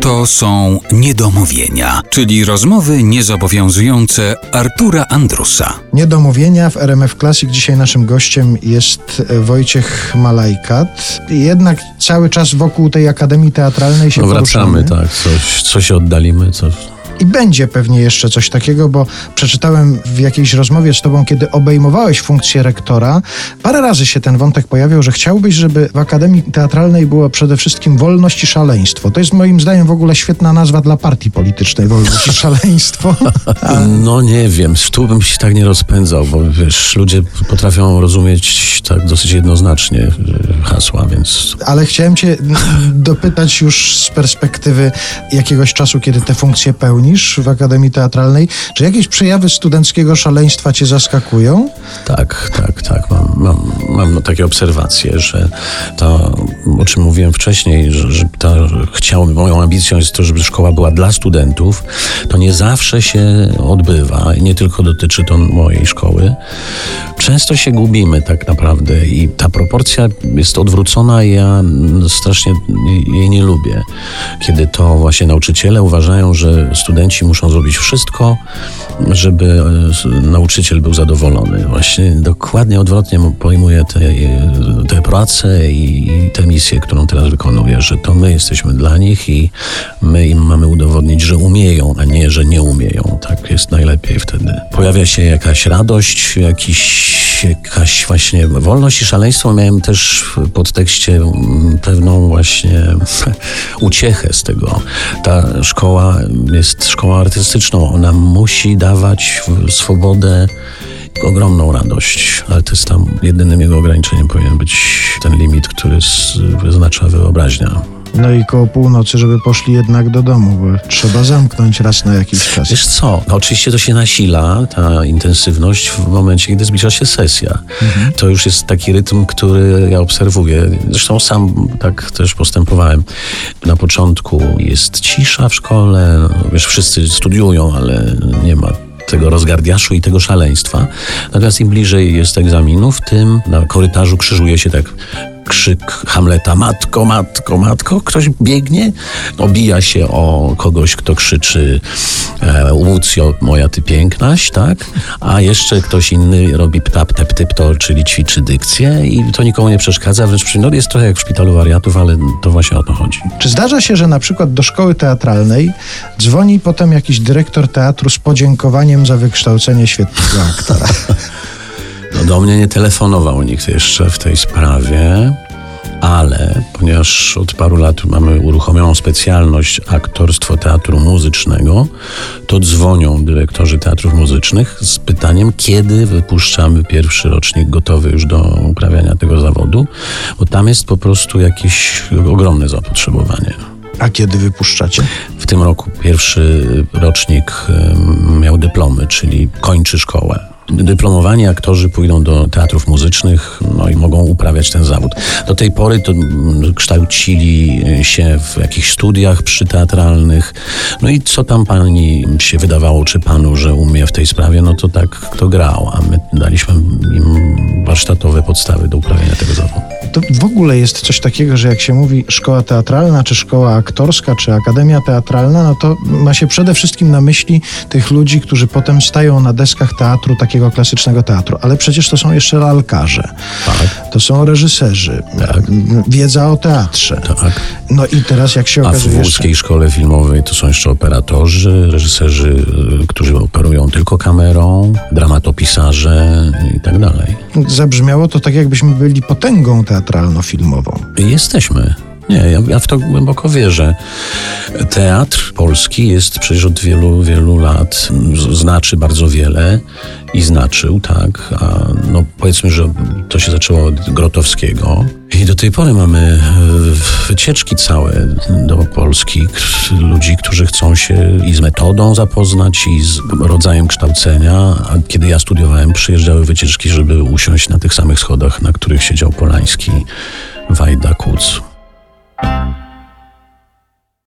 To są niedomówienia, czyli rozmowy niezobowiązujące Artura Andrusa. Niedomówienia w RMF Classic. Dzisiaj naszym gościem jest e, Wojciech Malajkat. Jednak cały czas wokół tej Akademii Teatralnej się No wracamy, poruszamy. tak, coś, coś oddalimy, coś... I będzie pewnie jeszcze coś takiego, bo przeczytałem w jakiejś rozmowie z tobą, kiedy obejmowałeś funkcję rektora, parę razy się ten wątek pojawiał, że chciałbyś, żeby w Akademii Teatralnej było przede wszystkim wolność i szaleństwo. To jest moim zdaniem w ogóle świetna nazwa dla partii politycznej, wolność i szaleństwo. No nie wiem, tu bym się tak nie rozpędzał, bo wiesz, ludzie potrafią rozumieć tak dosyć jednoznacznie y, hasła, więc Ale chciałem cię dopytać już z perspektywy jakiegoś czasu, kiedy tę funkcję pełnisz w Akademii Teatralnej, czy jakieś przejawy studenckiego szaleństwa cię zaskakują? tak, tak, tak, mam, mam, mam takie obserwacje, że to, o czym mówiłem wcześniej, że, że ta, chciałbym, moją ambicją jest to, żeby szkoła była dla studentów, to nie zawsze się odbywa i nie tylko dotyczy to mojej szkoły. Często się gubimy tak naprawdę i ta proporcja jest odwrócona i ja strasznie jej nie lubię. Kiedy to właśnie nauczyciele uważają, że studenci muszą zrobić wszystko, żeby e, nauczyciel był zadowolony. Właśnie dokładnie odwrotnie mu- pojmuję te, te pracę i, i tę misję, którą teraz wykonuję, że to my jesteśmy dla nich i my im mamy udowodnić, że umieją, a nie, że nie umieją. Tak jest najlepiej wtedy. Pojawia się jakaś radość, jakiś jakaś właśnie wolność i szaleństwo. Miałem też w podtekście mm, pewną właśnie uciechę z tego. Ta szkoła jest szkołą artystyczną. Ona musi dawać swobodę ogromną radość, tam jedynym jego ograniczeniem powinien być który wyznacza wyobraźnia. No i koło północy, żeby poszli jednak do domu, bo trzeba zamknąć raz na jakiś czas. Wiesz co, no oczywiście to się nasila, ta intensywność w momencie, kiedy zbliża się sesja. To już jest taki rytm, który ja obserwuję. Zresztą sam tak też postępowałem. Na początku jest cisza w szkole, wiesz, wszyscy studiują, ale nie ma tego rozgardiaszu i tego szaleństwa. Natomiast im bliżej jest egzaminów, tym na korytarzu krzyżuje się tak krzyk Hamleta matko, matko, matko. Ktoś biegnie, obija się o kogoś, kto krzyczy e, Łucjo, moja ty pięknaś, tak? A jeszcze ktoś inny robi ptap, tep, typto, czyli ćwiczy dykcję i to nikomu nie przeszkadza, wręcz przy- no, jest trochę jak w szpitalu wariatów, ale to właśnie o to chodzi. Czy zdarza się, że na przykład do szkoły teatralnej dzwoni potem jakiś dyrektor teatru z podziękowaniem za wykształcenie świetnego aktora? No do mnie nie telefonował nikt jeszcze w tej sprawie, ale ponieważ od paru lat mamy uruchomioną specjalność aktorstwo teatru muzycznego, to dzwonią dyrektorzy teatrów muzycznych z pytaniem, kiedy wypuszczamy pierwszy rocznik gotowy już do uprawiania tego zawodu, bo tam jest po prostu jakieś ogromne zapotrzebowanie. A kiedy wypuszczacie? W tym roku pierwszy rocznik miał dyplomy, czyli kończy szkołę. Dyplomowani aktorzy pójdą do teatrów muzycznych no i mogą uprawiać ten zawód. Do tej pory to mm, kształcili się w jakichś studiach przyteatralnych. No i co tam pani się wydawało, czy panu, że umie w tej sprawie, no to tak kto grał, a my daliśmy im warsztatowe podstawy do uprawiania tego zawodu. To w ogóle jest coś takiego, że jak się mówi szkoła teatralna, czy szkoła aktorska, czy akademia teatralna, no to ma się przede wszystkim na myśli tych ludzi, którzy potem stają na deskach teatru, takiego klasycznego teatru. Ale przecież to są jeszcze lalkarze, Tak, to są reżyserzy, m, wiedza o teatrze. tak. No i teraz jak się A w okazuje, łódzkiej szkole filmowej to są jeszcze operatorzy, reżyserzy, y, którzy operują tylko kamerą, dramatopisarze i tak dalej. zabrzmiało to tak, jakbyśmy byli potęgą teatralno-filmową. Jesteśmy. Nie, ja, ja w to głęboko wierzę. Teatr polski jest przecież od wielu, wielu lat, znaczy bardzo wiele i znaczył, tak. A no powiedzmy, że to się zaczęło od Grotowskiego. I do tej pory mamy e, wycieczki całe do Polski, ludzi, którzy chcą się i z metodą zapoznać, i z rodzajem kształcenia. A kiedy ja studiowałem, przyjeżdżały wycieczki, żeby usiąść na tych samych schodach, na których siedział Polański, Wajda, Kuc. Bye.